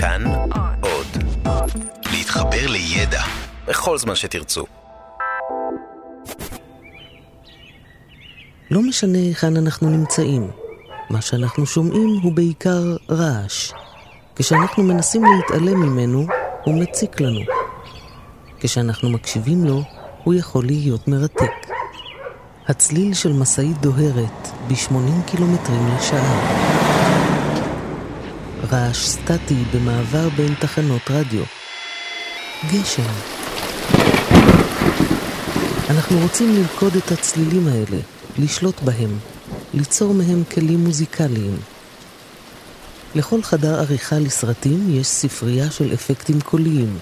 כאן עוד. להתחבר לידע בכל זמן שתרצו. לא משנה היכן אנחנו נמצאים, מה שאנחנו שומעים הוא בעיקר רעש. כשאנחנו מנסים להתעלם ממנו, הוא מציק לנו. כשאנחנו מקשיבים לו, הוא יכול להיות מרתק. הצליל של משאית דוהרת ב-80 קילומטרים לשעה. רעש סטטי במעבר בין תחנות רדיו. גשם. אנחנו רוצים ללכוד את הצלילים האלה, לשלוט בהם, ליצור מהם כלים מוזיקליים. לכל חדר עריכה לסרטים יש ספרייה של אפקטים קוליים.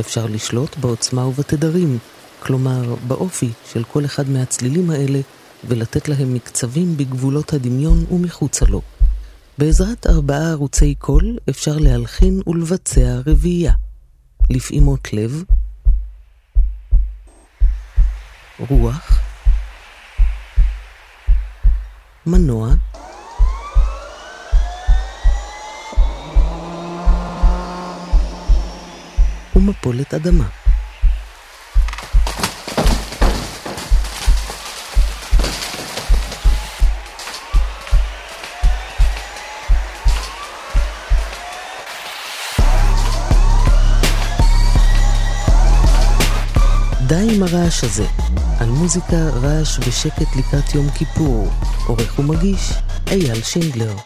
אפשר לשלוט בעוצמה ובתדרים, כלומר באופי של כל אחד מהצלילים האלה, ולתת להם מקצבים בגבולות הדמיון ומחוצה לו. בעזרת ארבעה ערוצי קול אפשר להלחין ולבצע רביעייה. לפעימות לב, רוח, מנוע, ומפולת אדמה. די עם הרעש הזה. על מוזיקה, רעש ושקט לקראת יום כיפור. עורך ומגיש, אייל שינדלר.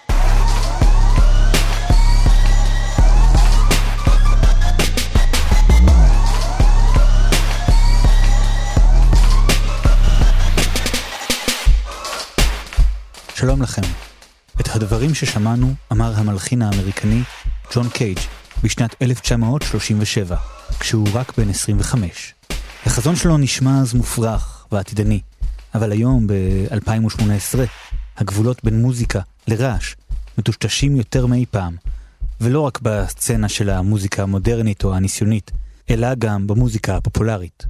שלום לכם. את הדברים ששמענו אמר המלחין האמריקני ג'ון קייג' בשנת 1937, כשהוא רק בן 25. החזון שלו נשמע אז מופרך ועתידני, אבל היום, ב-2018, הגבולות בין מוזיקה לרעש מטושטשים יותר מאי פעם, ולא רק בסצנה של המוזיקה המודרנית או הניסיונית, אלא גם במוזיקה הפופולרית.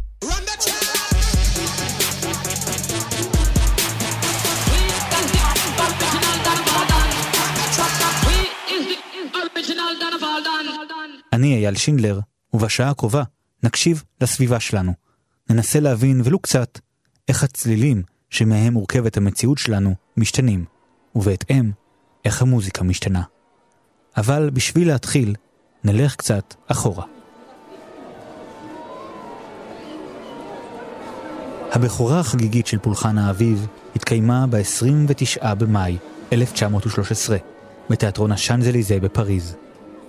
אני אייל שינדלר, ובשעה הקרובה נקשיב לסביבה שלנו. ננסה להבין ולו קצת איך הצלילים שמהם מורכבת המציאות שלנו משתנים, ובהתאם, איך המוזיקה משתנה. אבל בשביל להתחיל, נלך קצת אחורה. הבכורה החגיגית של פולחן האביב התקיימה ב-29 במאי 1913, בתיאטרון השאנזליזה בפריז.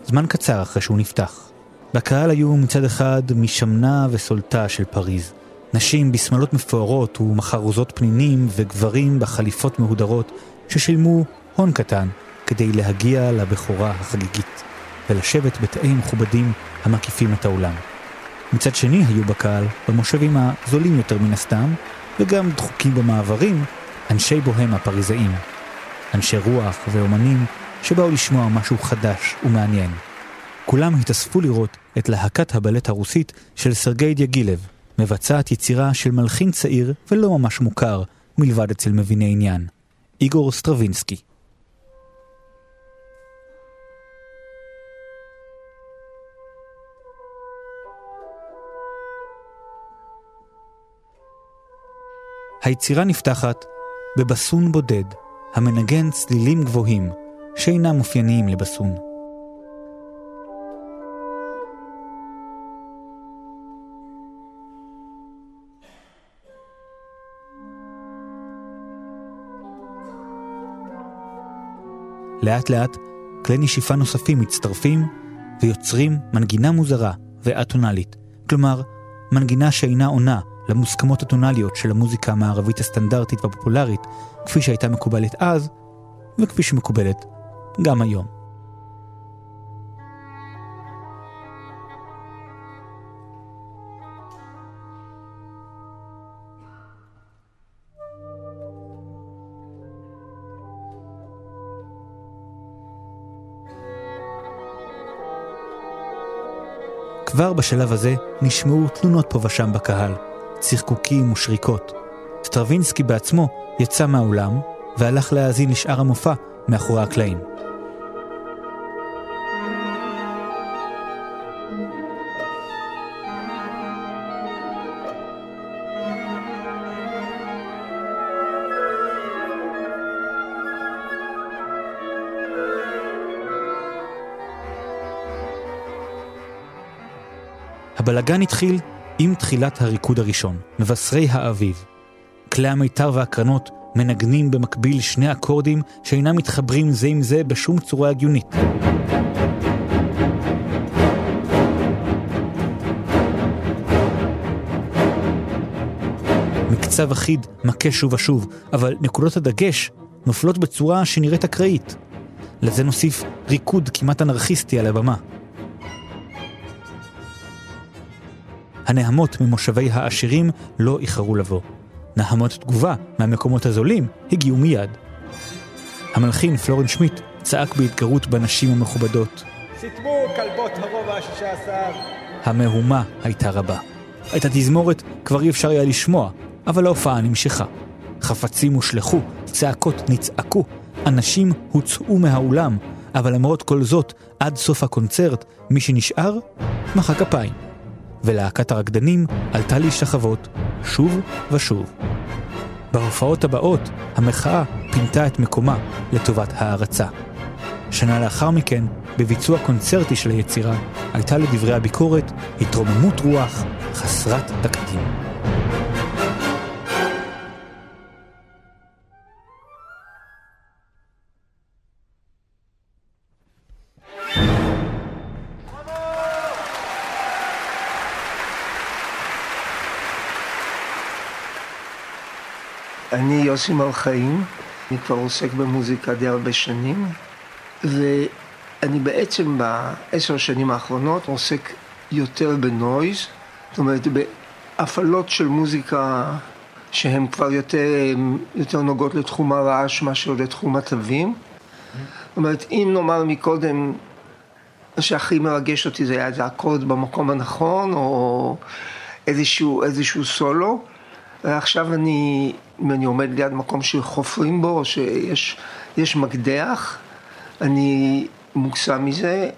זמן קצר אחרי שהוא נפתח. בקהל היו מצד אחד משמנה וסולתה של פריז. נשים בשמלות מפוארות ומחרוזות פנינים וגברים בחליפות מהודרות ששילמו הון קטן כדי להגיע לבכורה החגיגית ולשבת בתאי מכובדים המקיפים את האולם. מצד שני היו בקהל, במושבים הזולים יותר מן הסתם, וגם דחוקים במעברים, אנשי בוהם הפריזאים. אנשי רוח ואומנים שבאו לשמוע משהו חדש ומעניין. כולם התאספו לראות את להקת הבלט הרוסית של סרגי דיאגילב, מבצעת יצירה של מלחין צעיר ולא ממש מוכר, מלבד אצל מביני עניין, איגור סטרווינסקי. היצירה נפתחת בבסון בודד, המנגן צלילים גבוהים, שאינם אופייניים לבסון. לאט לאט כלי נשיפה נוספים מצטרפים ויוצרים מנגינה מוזרה ואטונלית, כלומר, מנגינה שאינה עונה למוסכמות הטונליות של המוזיקה המערבית הסטנדרטית והפופולרית, כפי שהייתה מקובלת אז, וכפי שמקובלת גם היום. כבר בשלב הזה נשמעו תלונות פה ושם בקהל, צחקוקים ושריקות. סטרווינסקי בעצמו יצא מהאולם והלך להאזין לשאר המופע מאחורי הקלעים. הבלגן התחיל עם תחילת הריקוד הראשון, מבשרי האביב. כלי המיתר והקרנות מנגנים במקביל שני אקורדים שאינם מתחברים זה עם זה בשום צורה הגיונית. מקצב אחיד מכה שוב ושוב, אבל נקודות הדגש נופלות בצורה שנראית אקראית. לזה נוסיף ריקוד כמעט אנרכיסטי על הבמה. הנהמות ממושבי העשירים לא איחרו לבוא. נהמות תגובה מהמקומות הזולים הגיעו מיד. המלחין פלורן שמיט צעק בהתגרות בנשים המכובדות. סתמו כלבות הרובע השישה עשר. המהומה הייתה רבה. את התזמורת כבר אי אפשר היה לשמוע, אבל ההופעה נמשכה. חפצים הושלכו, צעקות נצעקו, אנשים הוצאו מהאולם, אבל למרות כל זאת, עד סוף הקונצרט, מי שנשאר, מחא כפיים. ולהקת הרקדנים עלתה להשתחוות שוב ושוב. בהופעות הבאות, המחאה פינתה את מקומה לטובת הערצה. שנה לאחר מכן, בביצוע קונצרטי של היצירה, הייתה לדברי הביקורת התרוממות רוח חסרת תקדים. אני יוסי מלחאים, אני כבר עוסק במוזיקה די הרבה שנים, ואני בעצם בעשר השנים האחרונות עוסק יותר בנויז, זאת אומרת בהפעלות של מוזיקה שהן כבר יותר, יותר נוגעות לתחום הרעש מאשר לתחום התווים. זאת אומרת, אם נאמר מקודם, מה שהכי מרגש אותי זה היה איזה אקורד במקום הנכון, או איזשהו, איזשהו סולו, ועכשיו אני אם אני עומד ליד מקום שחופרים בו, או שיש מקדח, אני מוקסם מזה.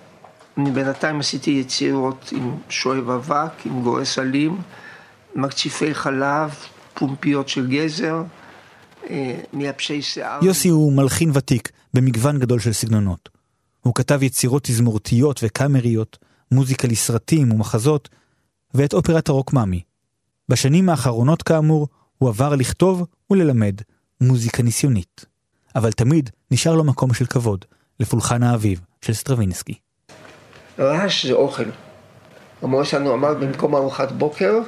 אני בינתיים עשיתי יצירות עם שואב אבק, עם גורס אלים, מקציפי חלב, פומפיות של גזר, אה, מייבשי שיער. יוסי הוא מלחין ותיק במגוון גדול של סגנונות. הוא כתב יצירות תזמורתיות וקאמריות, מוזיקה לסרטים ומחזות, ואת אופרת הרוק מאמי. בשנים האחרונות כאמור, הוא עבר לכתוב וללמד מוזיקה ניסיונית. אבל תמיד נשאר לו מקום של כבוד לפולחן האביב של סטרווינסקי. רעש זה אוכל. המורה שלנו אמר במקום ארוחת בוקר,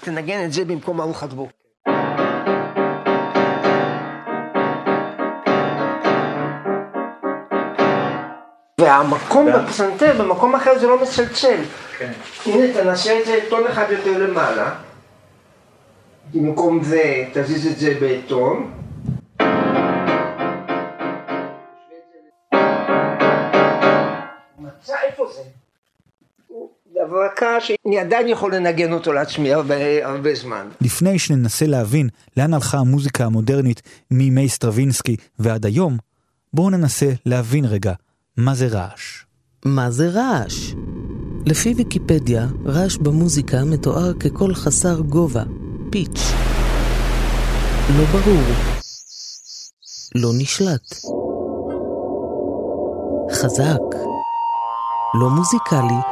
תנגן את זה במקום ארוחת בוקר. והמקום בפסנתר, במקום אחר זה לא מצלצל. כן. הנה, תנסה את זה טון אחד יותר למעלה. במקום זה תזיז את זה בטון. מצא איפה זה. הברקה שאני עדיין יכול לנגן אותו לעצמי הרבה, הרבה זמן. לפני שננסה להבין לאן הלכה המוזיקה המודרנית מימי סטרווינסקי ועד היום, בואו ננסה להבין רגע מה זה רעש. מה זה רעש? לפי ויקיפדיה, רעש במוזיקה מתואר כקול חסר גובה, pitch. לא ברור. לא נשלט. חזק. לא מוזיקלי.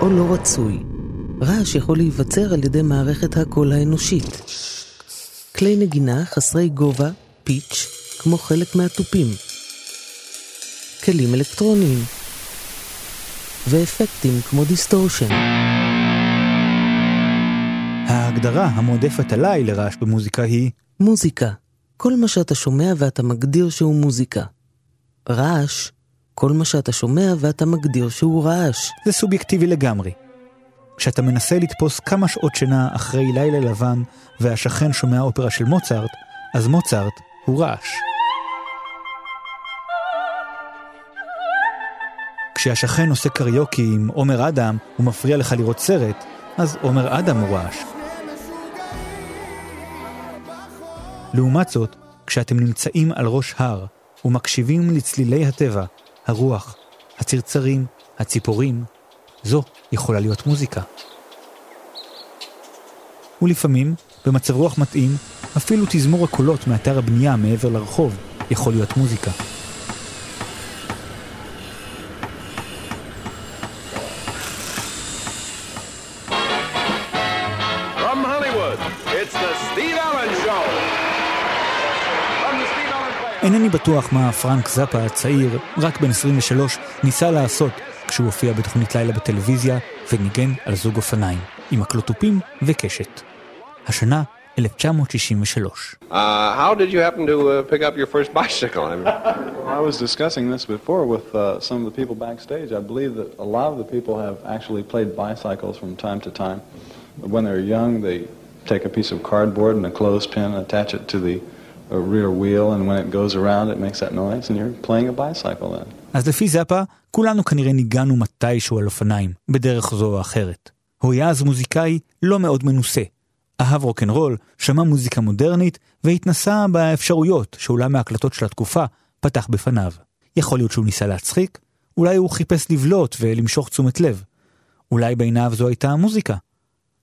או לא רצוי. רעש יכול להיווצר על ידי מערכת הקול האנושית. כלי נגינה חסרי גובה, pitch, כמו חלק מהתופים. כלים אלקטרוניים. ואפקטים כמו distortion. ההגדרה המועדפת עליי לרעש במוזיקה היא מוזיקה, כל מה שאתה שומע ואתה מגדיר שהוא מוזיקה. רעש, כל מה שאתה שומע ואתה מגדיר שהוא רעש. זה סובייקטיבי לגמרי. כשאתה מנסה לתפוס כמה שעות שינה אחרי לילה לבן והשכן שומע אופרה של מוצרט, אז מוצרט הוא רעש. כשהשכן עושה קריוקי עם עומר אדם ומפריע לך לראות סרט, אז עומר אדם הוא רעש. לעומת זאת, כשאתם נמצאים על ראש הר ומקשיבים לצלילי הטבע, הרוח, הצרצרים, הציפורים, זו יכולה להיות מוזיקה. ולפעמים, במצב רוח מתאים, אפילו תזמור הקולות מאתר הבנייה מעבר לרחוב יכול להיות מוזיקה. בטוח מה פרנק זאפה הצעיר, רק בן 23, ניסה לעשות כשהוא הופיע בתוכנית לילה בטלוויזיה וניגן על זוג אופניים, עם מקלות תופים וקשת. השנה 1963. Uh, how did you happen to uh, pick up your first bicycle? I, mean... I was discussing this before with uh, some of the people backstage. I believe that a lot of the people have actually played bicycles from time to time. When they're young, they take a piece of cardboard and a clothespin, attach it to the rear wheel, and when it goes around, it makes that noise, and you're playing a bicycle then. אז לפי זאפה, כולנו כנראה ניגענו מתישהו על אופניים, בדרך זו או אחרת. הוא היה אז מוזיקאי לא מאוד מנוסה. אהב רוקנרול, שמע מוזיקה מודרנית, והתנסה באפשרויות שעולם ההקלטות של התקופה פתח בפניו. יכול להיות שהוא ניסה להצחיק, אולי הוא חיפש לבלוט ולמשוך תשומת לב. אולי בעיניו זו הייתה המוזיקה.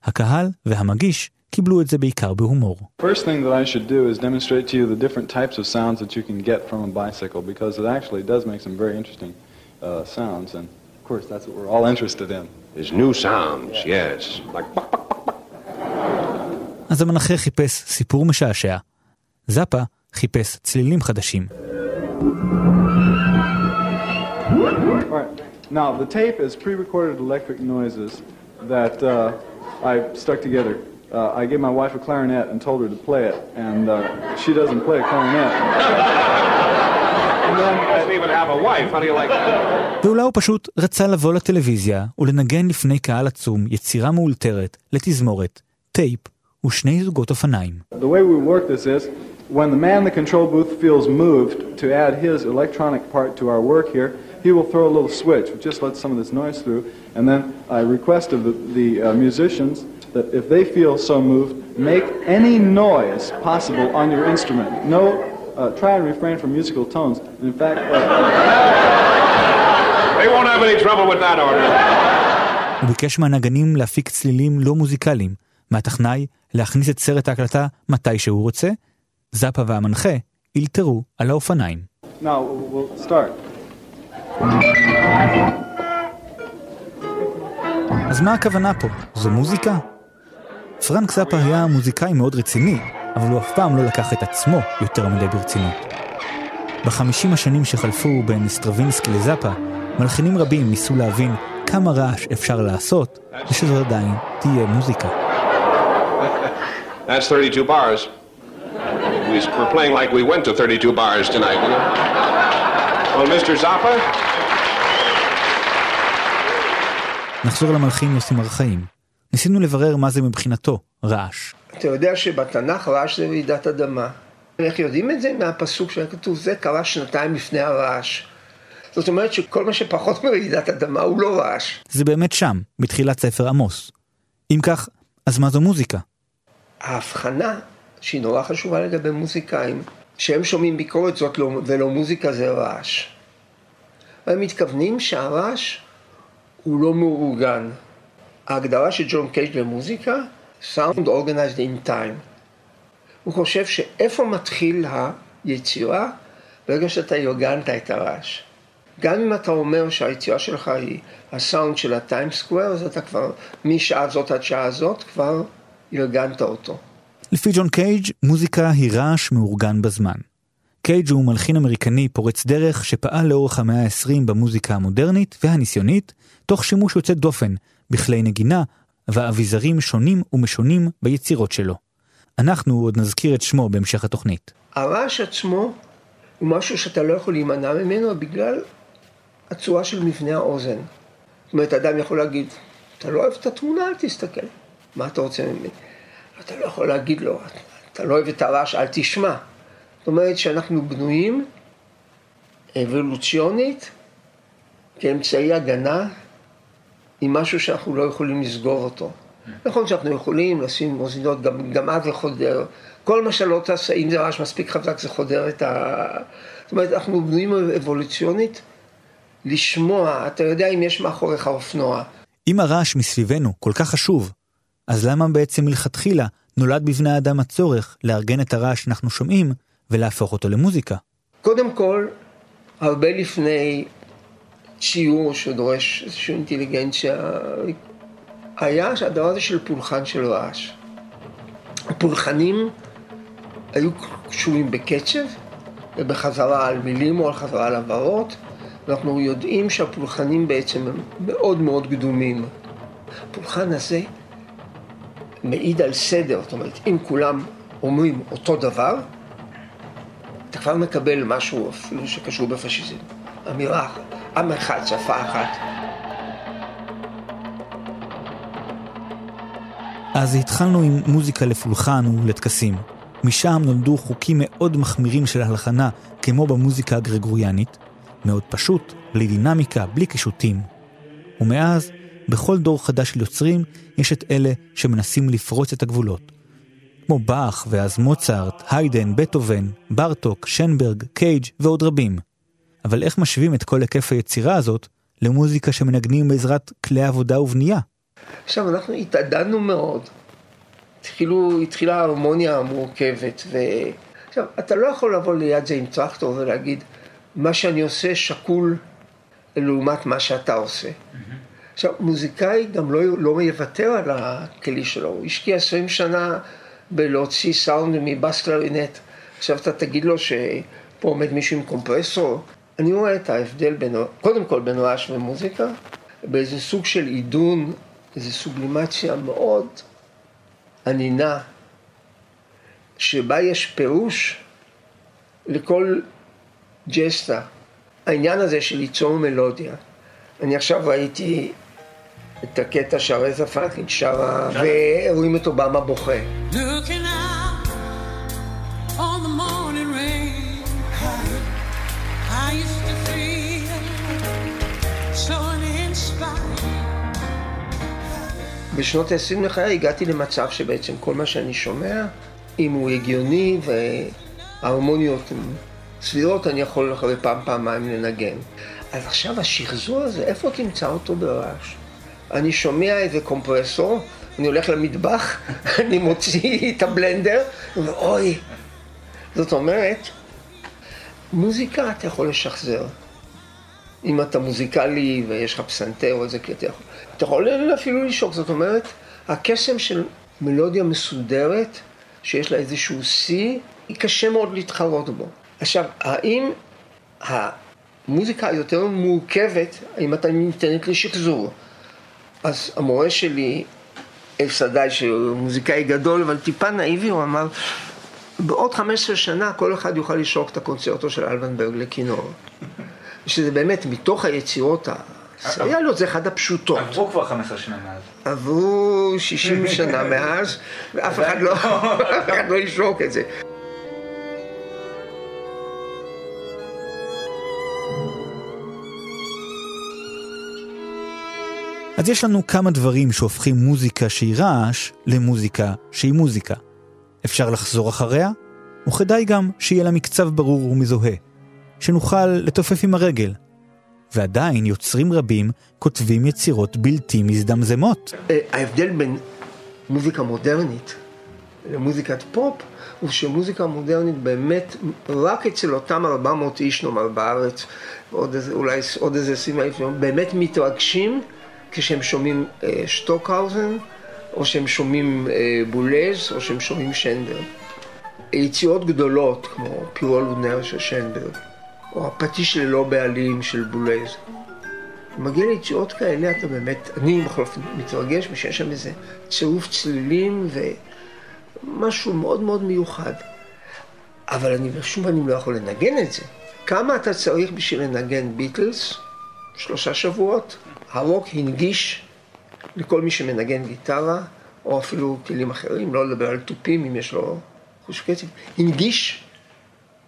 הקהל והמגיש קיבלו את זה בעיקר בהומור. First thing that I should do is demonstrate to you the different types of sounds that you can get from a bicycle because it actually does make some very interesting uh, sounds and of course that's what we're all interested in. There's new sounds, yes. Like אז המנחה חיפש סיפור משעשע. זאפה חיפש צלילים חדשים. Now, the tape is pre-recorded electric noises that uh, I stuck together. Uh, I gave my wife a clarinet and told her to play it, and uh, she doesn't play a clarinet. ואולי הוא פשוט רצה לבוא לטלוויזיה ולנגן לפני קהל עצום יצירה מאולתרת לתזמורת, טייפ ושני זוגות אופניים. The way we work this is, when the man in the control booth feels moved to add his electronic part to our work here, he will throw a little switch, which just lets some of this noise through, and then I request of the, the uh, musicians that if they feel so moved, make any noise possible on your instrument. No, uh, try and refrain from musical tones. And in fact, uh, they won't have any trouble with that order. הוא ביקש מהנגנים להפיק צלילים לא מוזיקליים, מהטכנאי להכניס את סרט ההקלטה מתי שהוא רוצה, זאפה והמנחה אילתרו על האופניים. Now, we'll start. אז מה הכוונה פה? זו מוזיקה? פרנק זאפה היה מוזיקאי מאוד רציני, אבל הוא אף פעם לא לקח את עצמו יותר מדי ברצינות. בחמישים השנים שחלפו בין סטרווינסקי לזאפה, מלחינים רבים ניסו להבין כמה רעש אפשר לעשות, ושזו עדיין תהיה מוזיקה. That's 32 bars. We're playing like we went to 32 bars tonight, you know? Well, Mr. Zappa? נחזור למלחין יוסי מרחאים. ניסינו לברר מה זה מבחינתו רעש. אתה יודע שבתנ"ך רעש זה רעידת אדמה. איך יודעים את זה? מהפסוק שהיה כתוב, זה קרה שנתיים לפני הרעש. זאת אומרת שכל מה שפחות מרעידת אדמה הוא לא רעש. זה באמת שם, בתחילת ספר עמוס. אם כך, אז מה זו מוזיקה? ההבחנה, שהיא נורא חשובה לגבי מוזיקאים, שהם שומעים ביקורת זאת לא, ולא מוזיקה זה רעש. הם מתכוונים שהרעש הוא לא מאורגן. ההגדרה של ג'ון קייג' למוזיקה, Sound Organized in Time. הוא חושב שאיפה מתחיל היצירה ברגע שאתה ארגנת את הרעש. גם אם אתה אומר שהיצירה שלך היא הסאונד של הטיים סקוואר, אז אתה כבר משעה זאת עד שעה זאת כבר ארגנת אותו. לפי ג'ון קייג', מוזיקה היא רעש מאורגן בזמן. קייג' הוא מלחין אמריקני פורץ דרך שפעל לאורך המאה ה-20 במוזיקה המודרנית והניסיונית, תוך שימוש יוצא דופן בכלי נגינה ואביזרים שונים ומשונים ביצירות שלו. אנחנו עוד נזכיר את שמו בהמשך התוכנית. הרעש עצמו הוא משהו שאתה לא יכול להימנע ממנו בגלל הצורה של מבנה האוזן. זאת אומרת, אדם יכול להגיד, אתה לא אוהב את התמונה, אל תסתכל. מה אתה רוצה ממני? אתה לא יכול להגיד לו, אתה לא אוהב את הרעש, אל תשמע. זאת אומרת שאנחנו בנויים אבולוציונית כאמצעי הגנה עם משהו שאנחנו לא יכולים לסגור אותו. נכון שאנחנו יכולים לשים אוזניות, גם, גם אז זה חודר. כל מה שלא תעשה, אם זה רעש מספיק חזק, זה חודר את ה... זאת אומרת, אנחנו בנויים אבולוציונית לשמוע, אתה יודע אם יש מאחוריך אופנוע. אם הרעש מסביבנו כל כך חשוב, אז למה בעצם מלכתחילה נולד בבני האדם הצורך לארגן את הרעש שאנחנו שומעים ולהפוך אותו למוזיקה? קודם כל, הרבה לפני ציור שדורש איזושהי אינטליגנציה, היה שהדבר הזה של פולחן של רעש. הפולחנים היו קשורים בקצב בחזרה על מילים או על חזרה על הבהרות. אנחנו יודעים שהפולחנים בעצם הם מאוד מאוד קדומים. הפולחן הזה מעיד על סדר, זאת אומרת, אם כולם אומרים אותו דבר, אתה כבר מקבל משהו אפילו שקשור בפשיזם. אמירה, עם אחד, שפה אחת. אז התחלנו עם מוזיקה לפולחן ולטקסים. משם נולדו חוקים מאוד מחמירים של הלחנה, כמו במוזיקה הגרגוריאנית. מאוד פשוט, בלי דינמיקה, בלי קישוטים. ומאז, בכל דור חדש של יוצרים, יש את אלה שמנסים לפרוץ את הגבולות. כמו באך ואז מוצרט, היידן, בטהובן, ברטוק, שנברג, קייג' ועוד רבים. אבל איך משווים את כל היקף היצירה הזאת למוזיקה שמנגנים בעזרת כלי עבודה ובנייה? עכשיו, אנחנו התעדנו מאוד. התחילו, התחילה ההרמוניה המורכבת, ו... עכשיו, אתה לא יכול לבוא ליד זה עם טרקטור ולהגיד, מה שאני עושה שקול לעומת מה שאתה עושה. Mm-hmm. עכשיו, מוזיקאי גם לא, לא יוותר על הכלי שלו, הוא השקיע 20 שנה בלהוציא סאונד מבאס קלרינט. עכשיו אתה תגיד לו שפה עומד מישהו עם קומפרסור, אני רואה את ההבדל בין, קודם כל בין רעש ומוזיקה, באיזה סוג של עידון, איזו סובלימציה מאוד ענינה, שבה יש פירוש לכל ג'סטה. העניין הזה של ליצור מלודיה. אני עכשיו ראיתי את הקטע שהרזה פרנקלין שרה, ורואים את אובמה בוכה. בשנות ה-20 לחיי הגעתי למצב שבעצם כל מה שאני שומע, אם הוא הגיוני וההרמוניות סבירות, אני יכול אחרי פעם, פעמיים לנגן. אז עכשיו השחזור הזה, איפה תמצא אותו ברעש? אני שומע איזה קומפרסור, אני הולך למטבח, אני מוציא את הבלנדר, ואוי. זאת אומרת, מוזיקה אתה יכול לשחזר. אם אתה מוזיקלי ויש לך פסנתר או איזה קטע, יכול אפילו לשוק. זאת אומרת, הקסם של מלודיה מסודרת, שיש לה איזשהו שיא, היא קשה מאוד להתחרות בו. עכשיו, האם המוזיקה היותר מורכבת, האם אתה ניתנת לשחזור? אז המורה שלי, אלסדאי, שהוא מוזיקאי גדול, אבל טיפה נאיבי, הוא אמר, בעוד 15 שנה כל אחד יוכל לשרוק את הקונצרטו של אלבנברג לכינור. שזה באמת, מתוך היצירות הסריאליות, זה אחד הפשוטות. עברו כבר 15 שנה מאז. עברו 60 שנה מאז, ואף אחד לא, לא ישרוק את זה. אז יש לנו כמה דברים שהופכים מוזיקה שהיא רעש למוזיקה שהיא מוזיקה. אפשר לחזור אחריה, וכדאי גם שיהיה לה מקצב ברור ומזוהה, שנוכל לתופף עם הרגל. ועדיין יוצרים רבים כותבים יצירות בלתי מזדמזמות. אה, ההבדל בין מוזיקה מודרנית למוזיקת פופ, הוא שמוזיקה מודרנית באמת, רק אצל אותם 400 איש נאמר בארץ, עוד איזה, אולי עוד איזה 20 אלף, באמת מתרגשים כשהם שומעים אה, שטוקהאוזן, או שהם שומעים אה, בולז, או שהם שומעים שנדר. יצירות גדולות, כמו פיירו לונר של שנברג, או הפטיש ללא בעלים של בולז. מגיע ליצירות כאלה, אתה באמת, אני בכל אופן מתרגש, ושיש שם איזה צירוף צלילים ומשהו מאוד מאוד מיוחד. אבל אני בשום פנים לא יכול לנגן את זה. כמה אתה צריך בשביל לנגן ביטלס? שלושה שבועות? הרוק הנגיש לכל מי שמנגן גיטרה, או אפילו כלים אחרים, לא לדבר על תופים אם יש לו חוש קצב, הנגיש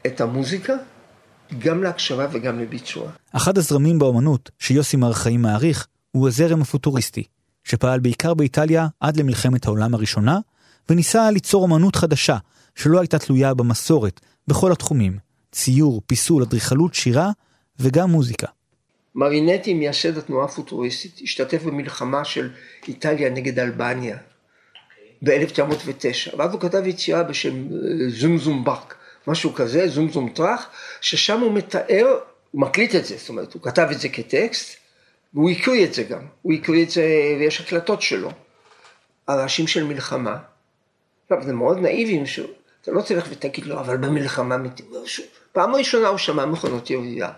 את המוזיקה גם להקשבה וגם לביצוע. אחד הזרמים באומנות שיוסי מר חיים מעריך הוא הזרם הפוטוריסטי, שפעל בעיקר באיטליה עד למלחמת העולם הראשונה, וניסה ליצור אומנות חדשה, שלא הייתה תלויה במסורת, בכל התחומים, ציור, פיסול, אדריכלות, שירה וגם מוזיקה. מרינטי, מייסד התנועה הפוטוריסטית, השתתף במלחמה של איטליה נגד אלבניה ב-1909, ואז הוא כתב יצירה בשם אה, זומזום באק, משהו כזה, זומזום טראח, ששם הוא מתאר, הוא מקליט את זה, זאת אומרת, הוא כתב את זה כטקסט, והוא הקריא את זה גם, הוא הקריא את זה, ויש הקלטות שלו, הרעשים של מלחמה. עכשיו, זה מאוד נאיבי, אתה לא תלך ותגיד לו, אבל במלחמה מתים, פעם ראשונה הוא שמע מכונות ירייה.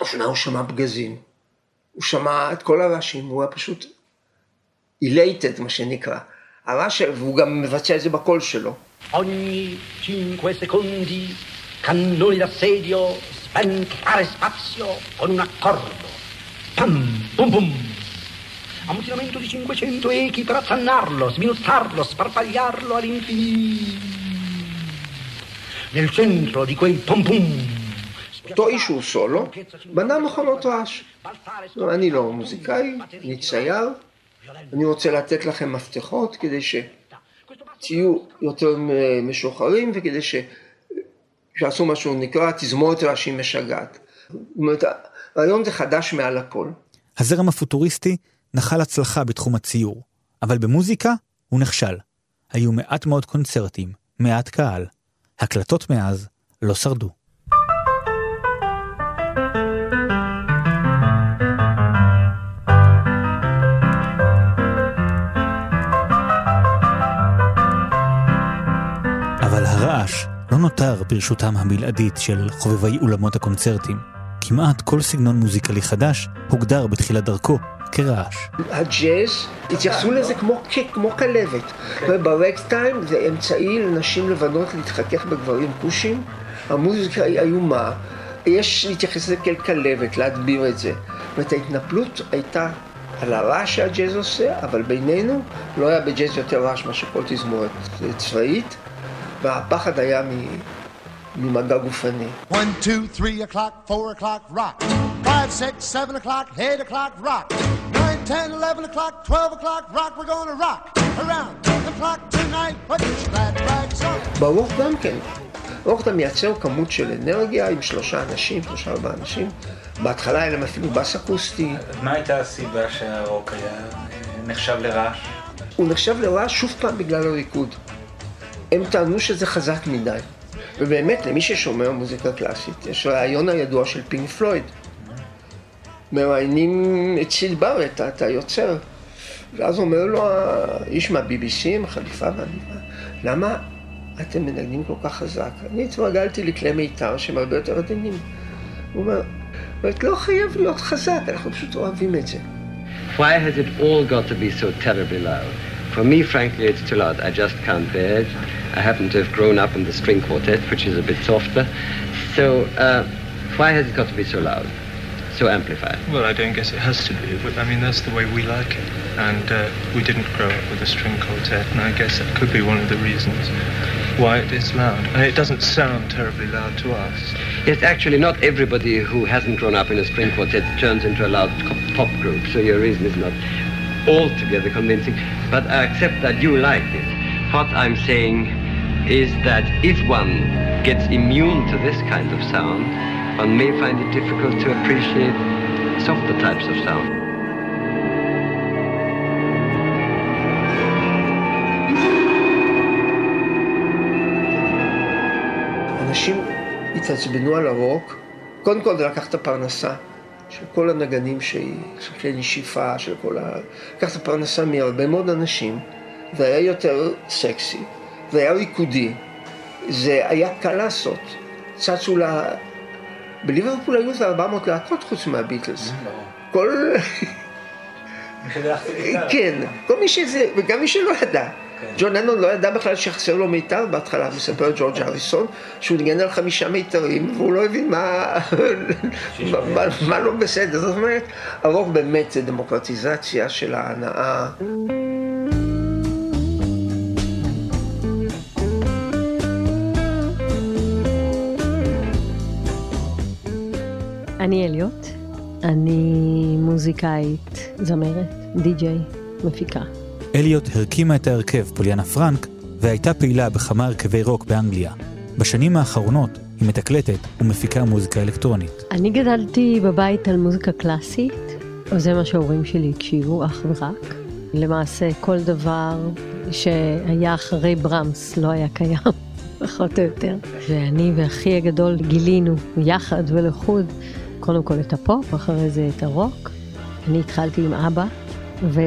ראשונה הוא שמע פגזים. הוא שמע את כל הרעשים, הוא היה פשוט אילייטד, מה שנקרא. הרעש, והוא גם מבצע את זה בקול שלו. Ogni cinque secondi cannoni d'assedio spentare spazio con un accordo. Pam, pum pum. Ammutinamento di 500 echi per affannarlo, sminuzzarlo, sparpagliarlo all'infinito. Nel centro di quel pum pum. אותו איש הוא סולו, בנה מכונות רעש. לא, אני לא מוזיקאי, אני צייר, אני רוצה לתת לכם מפתחות כדי שתהיו יותר משוחררים וכדי ש... שעשו משהו נקרא תזמורת רעשים משגעת. זאת אומרת, הרעיון זה חדש מעל הכל. הזרם הפוטוריסטי נחל הצלחה בתחום הציור, אבל במוזיקה הוא נכשל. היו מעט מאוד קונצרטים, מעט קהל. הקלטות מאז לא שרדו. לא נותר ברשותם הבלעדית של חובבי אולמות הקונצרטים. כמעט כל סגנון מוזיקלי חדש הוגדר בתחילת דרכו כרעש. הג'אז, התייחסו לזה כמו, כמו כלבת. ברקטיים זה אמצעי לנשים לבנות להתחכך בגברים כושים. המוזיקה היא איומה. יש להתייחס לזה כאל כלבת, להדביר את זה. זאת ההתנפלות הייתה על הרעש שהג'אז עושה, אבל בינינו לא היה בג'אז יותר רעש מאשר כל תזמורת צבאית, והפחד היה ממגע גופני. 1, 2, 3 o'clock, 4 o'clock, rock. 5, 6, 7 o'clock, 8 o'clock, rock. 9, 10, 11 o'clock, 12 o'clock, rock. We're gonna rock around the clock tonight. Put your glad rags on. ברוך גם כן. ברוך אתה מייצר כמות של אנרגיה עם שלושה אנשים, שלושה ארבעה אנשים. בהתחלה היה להם אפילו בס אקוסטי. מה הייתה הסיבה שהרוק היה נחשב לרעש? הוא נחשב לרעש שוב פעם בגלל הריקוד. הם טענו שזה חזק מדי. ובאמת, למי ששומע מוזיקה קלאסית, יש רעיון הידוע של פינק פלויד. מראיינים את סיד בארט, את היוצר. ואז אומר לו האיש מה-BBC עם החליפה והניבה, למה אתם מנגנים כל כך חזק? אני התרגלתי לכלי מיתר שהם הרבה יותר עדינים. הוא אומר, לא חייב להיות חזק, אנחנו פשוט אוהבים את זה. Why has it all got to be so terribly loud? For me, frankly, it's too loud. I just can't bear it. I happen to have grown up in the string quartet, which is a bit softer. So, uh, why has it got to be so loud? So amplified? Well, I don't guess it has to be. I mean, that's the way we like it. And uh, we didn't grow up with a string quartet, and I guess that could be one of the reasons why it is loud. And it doesn't sound terribly loud to us. Yes, actually, not everybody who hasn't grown up in a string quartet turns into a loud pop group, so your reason is not altogether convincing But I accept that you like it. What I'm saying is that if one gets immune to this kind of sound, one may find it difficult to appreciate softer types of sound. אנשים התעצבנו על הרוק, קודם כל זה לקח את הפרנסה של כל הנגנים שהיא, של כלי נשיפה, של כל ה... לקח את הפרנסה מהרבה מאוד אנשים, והיה יותר סקסי, והיה ריקודי. זה היה קל לעשות. צצו לה... בליברפול היו איזה 400 להקות חוץ מהביטלס. כל... כן, כל מי שזה, וגם מי שלא ידע. ג'ון לנון לא ידע בכלל שחסר לו מיתר בהתחלה, מספר ג'ורג' הריסון, שהוא ניגן על חמישה מיתרים, והוא לא הבין מה, מה, מה לא בסדר. זאת אומרת, הרוק באמת זה דמוקרטיזציה של ההנאה. אני אליוט, אני מוזיקאית, זמרת, די-ג'יי, מפיקה. אליוט הרכימה את ההרכב פוליאנה פרנק והייתה פעילה בכמה הרכבי רוק באנגליה. בשנים האחרונות היא מתקלטת ומפיקה מוזיקה אלקטרונית. אני גדלתי בבית על מוזיקה קלאסית, או זה מה שההורים שלי הקשיבו, אך ורק. למעשה כל דבר שהיה אחרי ברמס לא היה קיים, פחות או יותר. ואני ואחי הגדול גילינו יחד ולחוד קודם כל את הפופ, אחרי זה את הרוק. אני התחלתי עם אבא ו...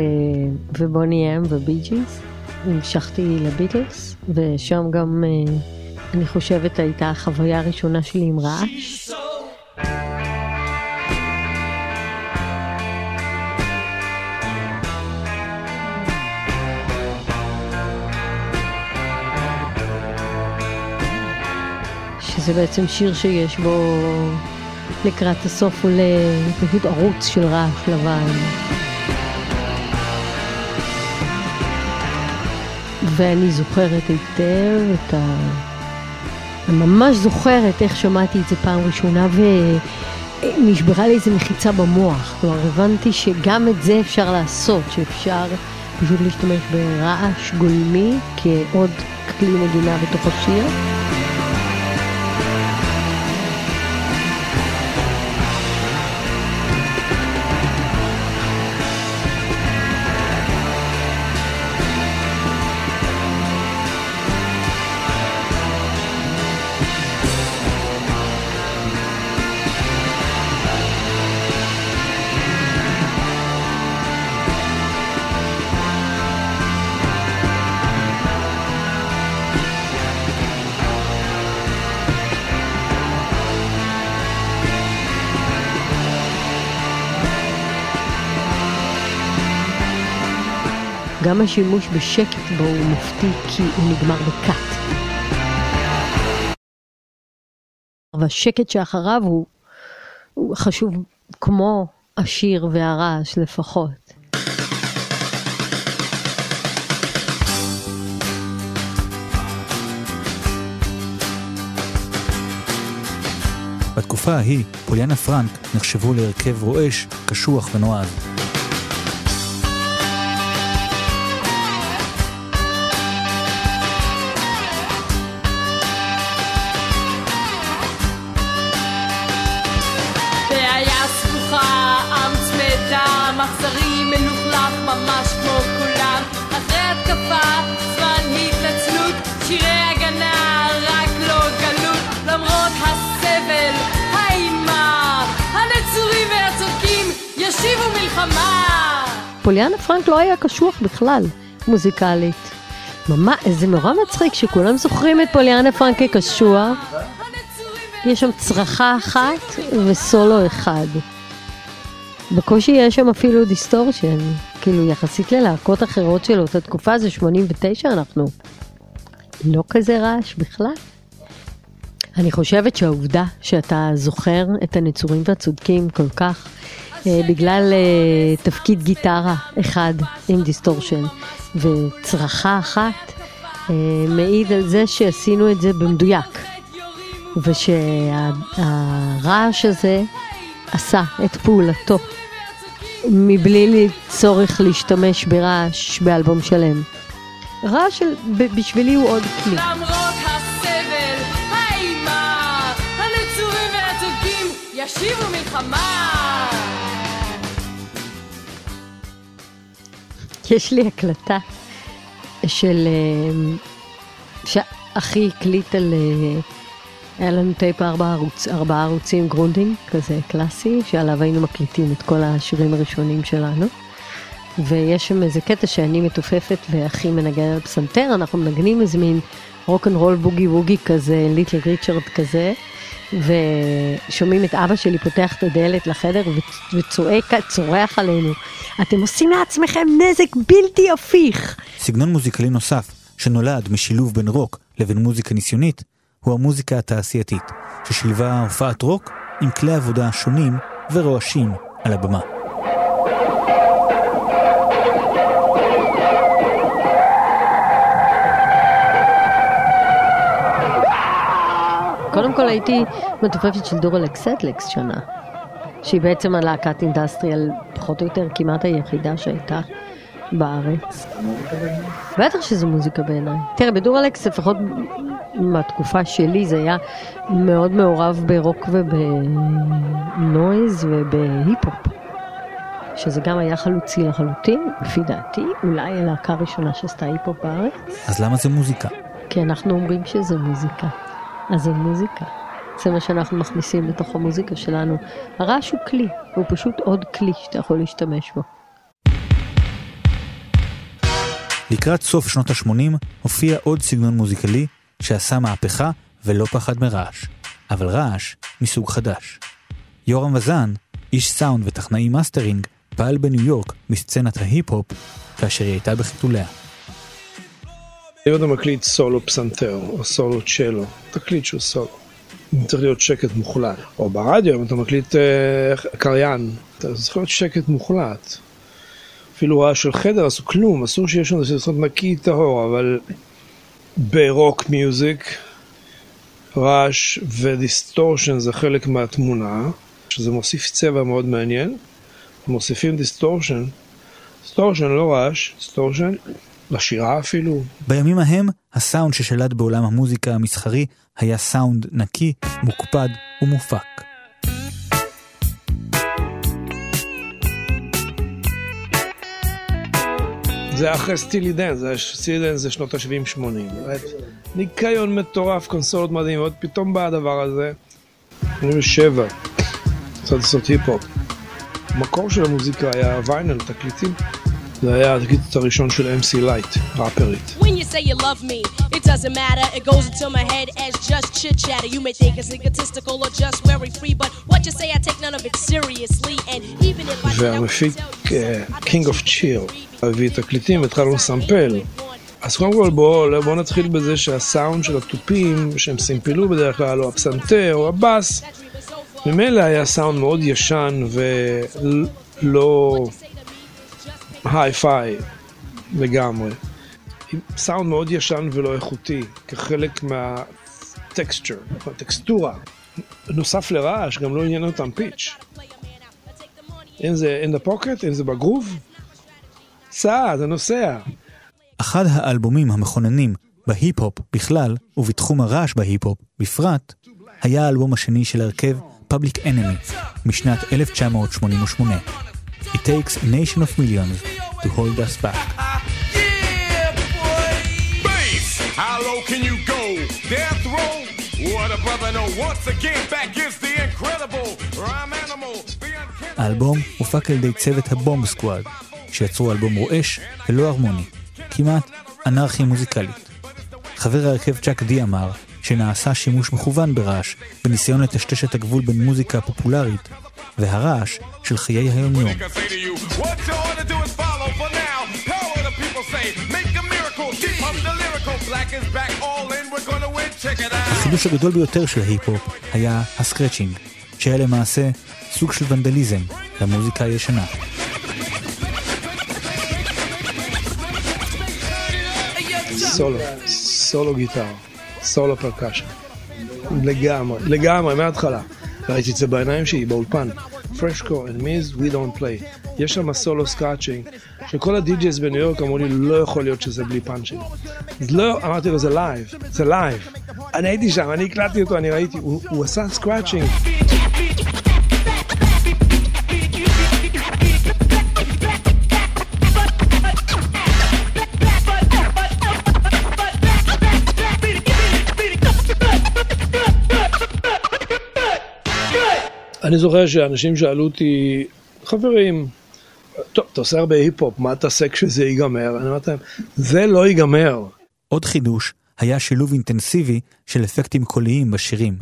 ובוני אם ובי ג'יז. המשכתי לביטלס, ושם גם uh, אני חושבת הייתה החוויה הראשונה שלי עם רעש. שזה בעצם שיר שיש בו לקראת הסוף עולה פשוט ערוץ של רעש לבן. ואני זוכרת היטב את ה... אני ממש זוכרת איך שמעתי את זה פעם ראשונה ונשברה לי איזה מחיצה במוח. כלומר, הבנתי שגם את זה אפשר לעשות, שאפשר פשוט להשתמש ברעש גולמי כעוד כלי נגינה בתוך השיר. גם השימוש בשקט בו הוא מופתי כי הוא נגמר בקאט. והשקט שאחריו הוא, הוא חשוב כמו השיר והרעש לפחות. בתקופה ההיא, פוליאנה פרנק נחשבו להרכב רועש, קשוח ונועז. פוליאנה פרנק לא היה קשוח בכלל, מוזיקלית. ממש, זה נורא מצחיק שכולם זוכרים את פוליאנה פרנק כקשוח. יש שם צרחה אחת וסולו אחד. בקושי יש שם אפילו distortion, כאילו יחסית ללהקות אחרות של אותה תקופה, זה 89 אנחנו. לא כזה רעש בכלל. אני חושבת שהעובדה שאתה זוכר את הנצורים והצודקים כל כך, בגלל אה, תפקיד גיטרה אחד עם distortion וצרחה אחת, אה, מעיד על זה שעשינו את זה במדויק. ושהרעש הזה עשה את פעולתו מבלי צורך להשתמש ברעש באלבום שלם. רעש בשבילי הוא עוד כלי. למרות הסבל, האימה, הנצורים והטובים ישיבו מלחמה. יש לי הקלטה של... אה, שאחי הקליט על... אה, היה לנו טייפ ארבעה ערוץ, ארבע ערוצים גרונדיג, כזה קלאסי, שעליו היינו מקליטים את כל השירים הראשונים שלנו. ויש שם איזה קטע שאני מתופפת ואחי מנגן על פסנתר, אנחנו מנגנים איזה מין רוק אנד רול בוגי ווגי כזה, ליטל ריצ'רד כזה, ושומעים את אבא שלי פותח את הדלת לחדר וצועק, צורח עלינו, אתם עושים לעצמכם נזק בלתי הפיך. סגנון מוזיקלי נוסף, שנולד משילוב בין רוק לבין מוזיקה ניסיונית, הוא המוזיקה התעשייתית, ששילבה הופעת רוק עם כלי עבודה שונים ורועשים על הבמה. קודם כל הייתי מתופפת של דורלקס סדלקס שנה, שהיא בעצם הלהקת industrial פחות או יותר כמעט היחידה שהייתה בארץ. בטח שזו מוזיקה בעיניי. תראה, בדורלקס לפחות מהתקופה שלי זה היה מאוד מעורב ברוק וב noise ובהיפ-הופ. שזה גם היה חלוצי לחלוטין, לפי דעתי, אולי הלהקה הראשונה שעשתה היפ-הופ בארץ. אז למה זה מוזיקה? כי אנחנו אומרים שזה מוזיקה. אז זה מוזיקה. זה מה שאנחנו מכניסים לתוך המוזיקה שלנו. הרעש הוא כלי, הוא פשוט עוד כלי שאתה יכול להשתמש בו. לקראת סוף שנות ה-80 הופיע עוד סגנון מוזיקלי שעשה מהפכה ולא פחד מרעש, אבל רעש מסוג חדש. יורם וזן, איש סאונד וטכנאי מאסטרינג, פעל בניו יורק בסצנת ההיפ-הופ כאשר היא הייתה בחיתוליה. אתה מקליט סולו פסנתר או סולו צ'לו, תקליט שהוא סולו. צריך להיות שקט מוחלט. או ברדיו, אם אתה מקליט אה, קריין, אתה צריך להיות שקט מוחלט. אפילו רעש של חדר, עשו כלום, אסור שיש לנו, צריך להיות נקי טהור, אבל ב rock music, רעש ו distortion זה חלק מהתמונה, שזה מוסיף צבע מאוד מעניין. מוסיפים distortion, distortion לא רעש, distortion לשירה אפילו. בימים ההם, הסאונד ששלט בעולם המוזיקה המסחרי היה סאונד נקי, מוקפד ומופק. זה אחרי סטילי דן, זה סטילי דן זה שנות ה-70-80. ניקיון מטורף, קונסולות מדהימות, פתאום בא הדבר הזה. אני בשבע, קצת לעשות היפ-הופ. המקור של המוזיקה היה ויינל, תקליטים. זה היה התקליט הראשון של MC Lyte, ראפרית. When you say you love me, it doesn't matter. It goes into my head as just chit chatter. You may think it's egotistical or just very free, but what you say I take none of it seriously. And even if I והמפיק King of Chill הביא תקליטים, התחלנו לסמפל. אז קודם כל בואו בוא נתחיל בזה שהסאונד של התופים, שהם סימפלו בדרך כלל, או הפסנתר או הבאס, ממילא היה סאונד מאוד ישן ולא היי-פיי לגמרי. סאונד מאוד ישן ולא איכותי, כחלק מה texture, הטקסטורה. נוסף לרעש, גם לא עניין אותם pitch. אם זה the pocket, אם זה בגרוב, סע, זה נוסע. אחד האלבומים המכוננים בהיפ-הופ בכלל, ובתחום הרעש בהיפ-הופ בפרט, היה האלבום השני של הרכב Public Enemy משנת 1988. It takes a nation of millions to hold us back. How low can you go? Death row? What a brother know. Once again, back is the incredible rhyme animal. האלבום הופק על ידי צוות הבום סקוואד, שיצרו אלבום רועש ולא הרמוני, כמעט אנרכיה מוזיקלית. חבר ההרכב צ'אק די אמר שנעשה שימוש מכוון ברעש בניסיון לטשטש את הגבול בין מוזיקה פופולרית והרעש של חיי היומיום. החידוש הגדול ביותר של ההיפ-הופ היה ה scratching, שהיה למעשה סוג של ונדליזם למוזיקה הישנה. סולו, סולו גיטר, סולו percussion. לגמרי, לגמרי, מההתחלה. ראיתי את זה בעיניים שלי, באולפן. פרשקו and me's, we don't play. יש שם סולו scratching, שכל הדי-ג'ייז בניו יורק אמרו לי, לא יכול להיות שזה בלי פאנצ'ים. אז לא, אמרתי לו, זה live, זה live. אני הייתי שם, אני הקלטתי אותו, אני ראיתי, הוא, הוא עשה scratching. אני זוכר שאנשים שאלו אותי, חברים, טוב, אתה עושה הרבה היפ-הופ, מה תעשה כשזה ייגמר? אני אמרתי להם, זה לא ייגמר. עוד חידוש היה שילוב אינטנסיבי של אפקטים קוליים בשירים.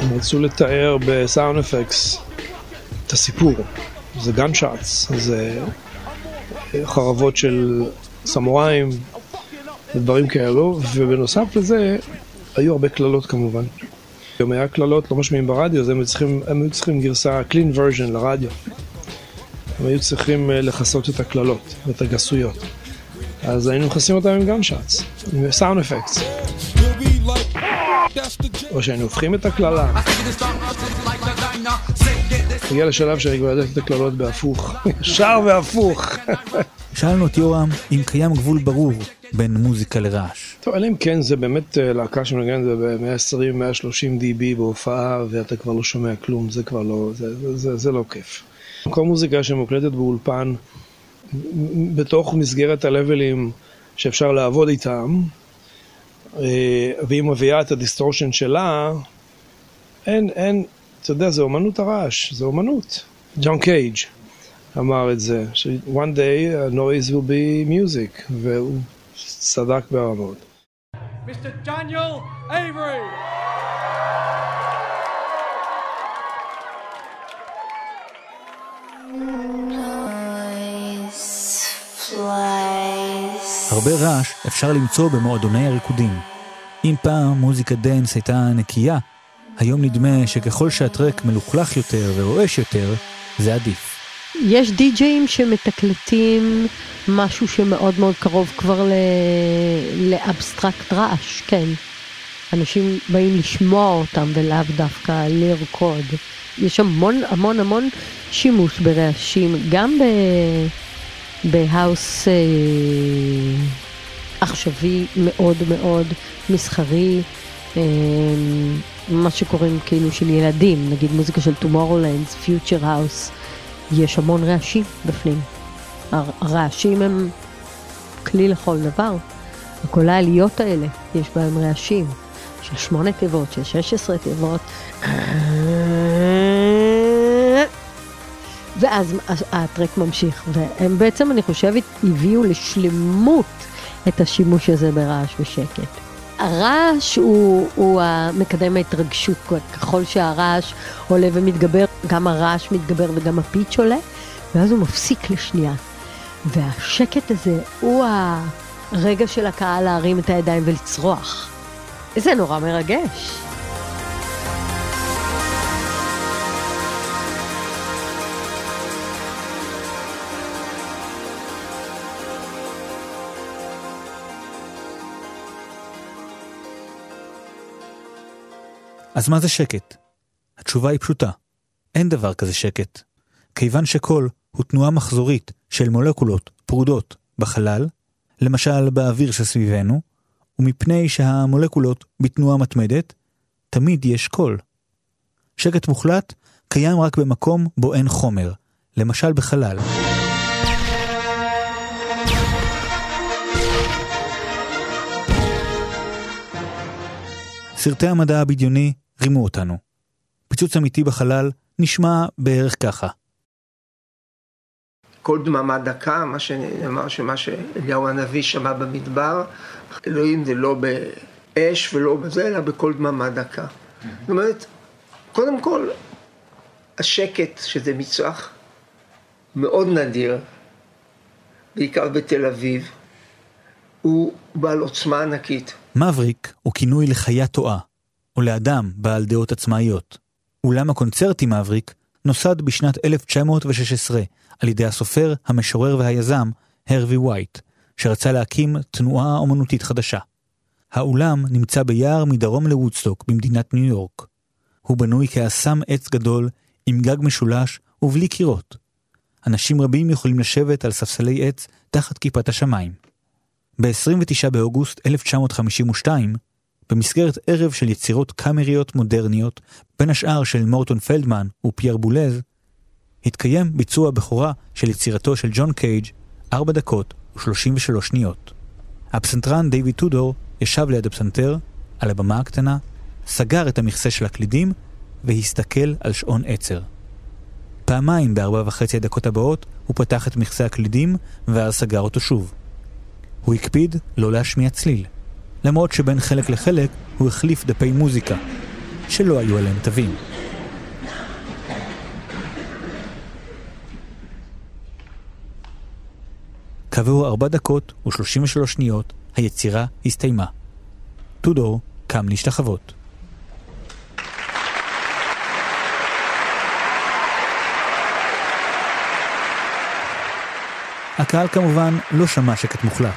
הם רצו לתאר בסאונד אפקס את הסיפור. זה גן שאטס, זה חרבות של סמוראים ודברים כאלו, ובנוסף לזה היו הרבה קללות כמובן. גם היה קללות לא משמיעים ברדיו, אז הם, צריכים, הם היו צריכים גרסה clean version לרדיו. הם היו צריכים לכסות את הקללות ואת הגסויות. אז היינו מכסים אותם עם שאטס, עם סאונד אפקטס. או שהיינו הופכים את הקללה. הגיע לשלב שאני כבר ידעתי את הקללות בהפוך, ישר והפוך. שאלנו את יורם אם קיים גבול ברור בין מוזיקה לרעש. טוב, אלא אם כן זה באמת להקה שמנגנת ב-120-130 dB בהופעה ואתה כבר לא שומע כלום, זה כבר לא, זה, זה, זה, זה לא כיף. כל מוזיקה שמוקלטת באולפן, בתוך מסגרת הלבלים שאפשר לעבוד איתם, והיא מביאה את ה distortion שלה, אין, אין, אתה יודע, זה אומנות הרעש, זה אומנות. ג'ון קייג' אמר את זה, ש- one day a noise will be music, והוא צדק ברמות. Mr. Daniel Avery. הרבה רעש אפשר למצוא במועדוני הריקודים. אם פעם מוזיקת dance הייתה נקייה, היום נדמה שככל שהטרק מלוכלך יותר ורועש יותר, זה עדיף. יש די-ג'אים שמתקלטים משהו שמאוד מאוד קרוב כבר ל... לאבסטרקט רעש, כן. אנשים באים לשמוע אותם ולאו דווקא לרקוד. יש המון המון המון שימוש ברעשים, גם ב... ב house אה, עכשווי מאוד מאוד מסחרי, אה, מה שקוראים כאילו של ילדים, נגיד מוזיקה של טומורולנד, future house, יש המון רעשים בפנים. הר- הרעשים הם כלי לכל דבר. כל העליות האלה, יש בהם רעשים של שמונה תיבות, של 16 תיבות. ואז הטרק ממשיך, והם בעצם, אני חושבת, הביאו לשלמות את השימוש הזה ברעש ושקט. הרעש הוא, הוא מקדם ההתרגשות, ככל שהרעש עולה ומתגבר, גם הרעש מתגבר וגם הפיץ' עולה, ואז הוא מפסיק לשנייה. והשקט הזה הוא הרגע של הקהל להרים את הידיים ולצרוח. זה נורא מרגש. אז מה זה שקט? התשובה היא פשוטה, אין דבר כזה שקט. כיוון שקול הוא תנועה מחזורית של מולקולות פרודות בחלל, למשל באוויר שסביבנו, ומפני שהמולקולות בתנועה מתמדת, תמיד יש קול. שקט מוחלט קיים רק במקום בו אין חומר, למשל בחלל. סרטי המדע הבדיוני רימו אותנו. פיצוץ אמיתי בחלל נשמע בערך ככה. כל דממה דקה, מה שנאמר שמה שאליהו הנביא שמע במדבר, אלוהים זה לא באש ולא בזה, אלא בכל דממה דקה. זאת אומרת, קודם כל, השקט, שזה מצרך מאוד נדיר, בעיקר בתל אביב, הוא בעל עוצמה ענקית. מבריק הוא כינוי לחיה טועה, או לאדם בעל דעות עצמאיות. אולם הקונצרטי מבריק נוסד בשנת 1916 על ידי הסופר, המשורר והיזם הרווי וייט, שרצה להקים תנועה אומנותית חדשה. האולם נמצא ביער מדרום לוודסטוק במדינת ניו יורק. הוא בנוי כאסם עץ גדול עם גג משולש ובלי קירות. אנשים רבים יכולים לשבת על ספסלי עץ תחת כיפת השמיים. ב-29 באוגוסט 1952, במסגרת ערב של יצירות קאמריות מודרניות, בין השאר של מורטון פלדמן ופייר בולז, התקיים ביצוע בכורה של יצירתו של ג'ון קייג' 4 דקות ו-33 שניות. הפסנתרן דיוויד טודור ישב ליד הפסנתר, על הבמה הקטנה, סגר את המכסה של הקלידים והסתכל על שעון עצר. פעמיים בארבע וחצי הדקות הבאות הוא פתח את מכסה הקלידים ואז סגר אותו שוב. הוא הקפיד לא להשמיע צליל, למרות שבין חלק לחלק הוא החליף דפי מוזיקה, שלא היו עליהם תווים. כעבור ארבע דקות ושלושים ושלוש שניות, היצירה הסתיימה. טודור קם להשתחוות. הקהל כמובן לא שמע שקט מוחלט.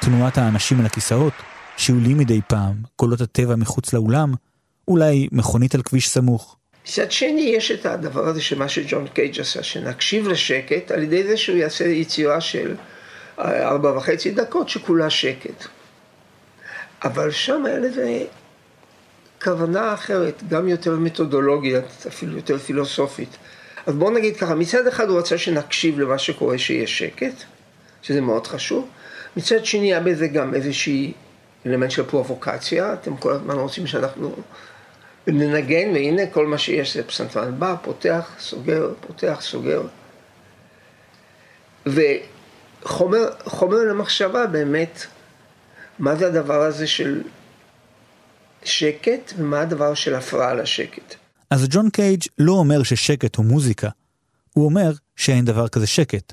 תנועת האנשים על הכיסאות, שיעולים מדי פעם, קולות הטבע מחוץ לאולם, אולי מכונית על כביש סמוך. מצד שני, יש את הדבר הזה שמה שג'ון קייג' עשה, שנקשיב לשקט על ידי זה שהוא יעשה יצירה של ארבע וחצי דקות שכולה שקט. אבל שם היה לזה כוונה אחרת, גם יותר מתודולוגית, אפילו יותר פילוסופית. אז בואו נגיד ככה, מצד אחד הוא רצה שנקשיב למה שקורה שיש שקט, שזה מאוד חשוב. מצד שני היה בזה גם איזושהי אלמנט של פרובוקציה, אתם כל הזמן רוצים שאנחנו ננגן, והנה כל מה שיש זה פסנתרן בא, פותח, סוגר, פותח, סוגר. וחומר חומר למחשבה באמת מה זה הדבר הזה של שקט, ומה הדבר של הפרעה לשקט. אז ג'ון קייג' לא אומר ששקט הוא מוזיקה, הוא אומר שאין דבר כזה שקט,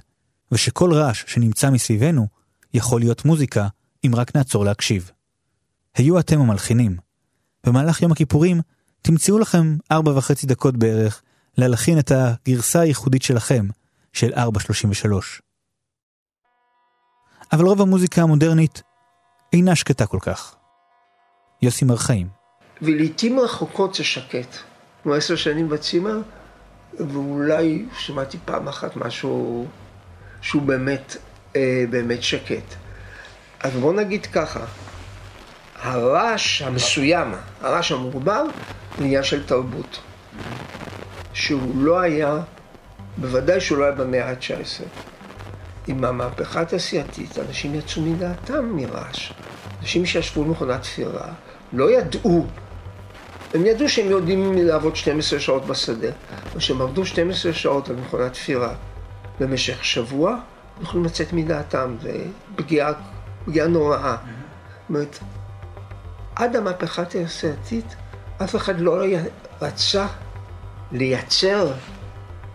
ושכל רעש שנמצא מסביבנו יכול להיות מוזיקה אם רק נעצור להקשיב. היו אתם המלחינים. במהלך יום הכיפורים תמצאו לכם ארבע וחצי דקות בערך להלחין את הגרסה הייחודית שלכם, של 433. אבל רוב המוזיקה המודרנית אינה שקטה כל כך. יוסי מרחיים. ולעיתים רחוקות זה שקט. כמו עשר שנים בצימר, ואולי שמעתי פעם אחת משהו שהוא באמת, אה, באמת שקט. אז בוא נגיד ככה, הרעש המסוים, הרעש המוגבר, זה עניין של תרבות. שהוא לא היה, בוודאי שהוא לא היה במאה ה-19. עם המהפכה התעשייתית, אנשים יצאו מדעתם מרעש. אנשים שישבו במכונת תפירה לא ידעו, הם ידעו שהם יודעים לעבוד 12 שעות בשדה, אבל כשהם עבדו 12 שעות על מכונת תפירה במשך שבוע, הם יכולים לצאת מדעתם, זה פגיעה, פגיעה נוראה. זאת אומרת, עד המהפכה התעשייתית, אף אחד לא רצה לייצר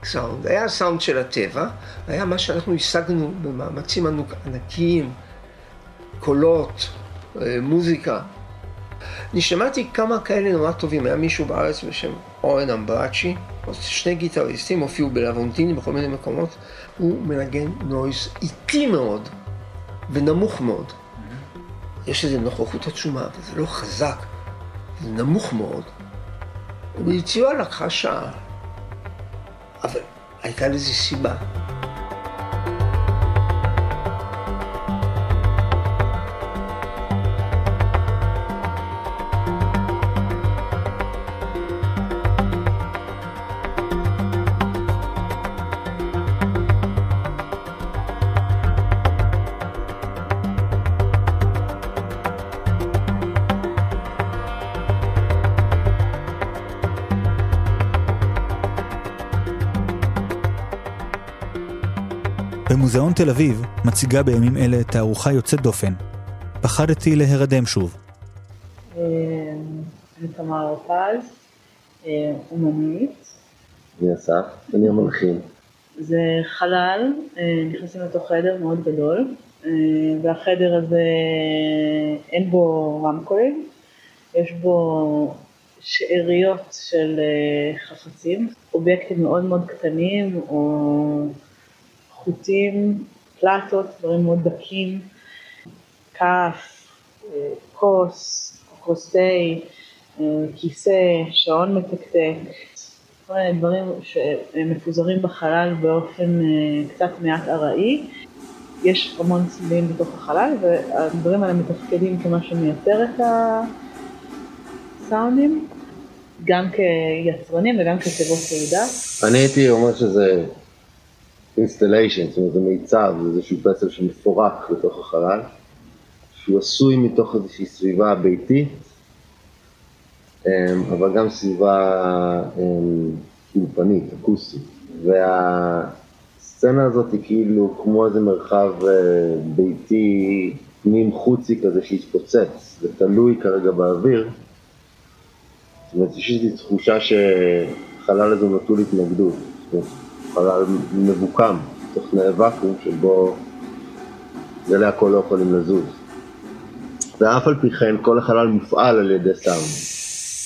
סאונד. היה הסאונד של הטבע, היה מה שאנחנו השגנו במאמצים ענקיים, קולות, אה, מוזיקה. אני שמעתי כמה כאלה נורא טובים, היה מישהו בארץ בשם אורן אמבראצ'י, שני גיטריסטים הופיעו בלוונטיני בכל מיני מקומות, הוא מנגן נויז איטי מאוד ונמוך מאוד. יש איזו נוכחות עצומה, וזה לא חזק, זה נמוך מאוד. וביצירה לקחה שעה, אבל הייתה לזה סיבה. מוזיאון תל אביב מציגה בימים אלה תערוכה יוצאת דופן. פחדתי להירדם שוב. אה, אני תמר פז, אה, אומנית. אני אסף, אני המלחין. זה חלל, אה, נכנסים לתוך חדר מאוד גדול, והחדר הזה אין בו רמקולים, יש בו שאריות של חפצים, אובייקטים מאוד מאוד קטנים או חוטים, פלטות, דברים מאוד דקים, כף, אה, כוס, כוס תה, אה, כיסא, שעון מתקתק, כל מיני דברים שמפוזרים בחלל באופן אה, קצת מעט ארעי. יש המון צלילים בתוך החלל והדברים האלה מתפקדים כמה שמייצר את הסאונדים, גם כיצרנים וגם כתיבות תהודה. אני הייתי אומר שזה installation, זאת אומרת זה מיצב, זה איזשהו פסל שמפורק בתוך החלל, שהוא עשוי מתוך איזושהי סביבה ביתית, אמ, אבל גם סביבה אמ, אולפנית, אקוסטית. והסצנה הזאת היא כאילו כמו איזה מרחב אה, ביתי פנים חוצי כזה שהתפוצץ, זה תלוי כרגע באוויר. זאת אומרת, יש איזושהי תחושה שהחלל הזה נטול התנגדות. זאת אומרת, חלל מבוקם, תוך תנאי ואקום שבו גלי הקול לא יכולים לזוז. ואף על פי כן כל החלל מופעל על ידי סאונד.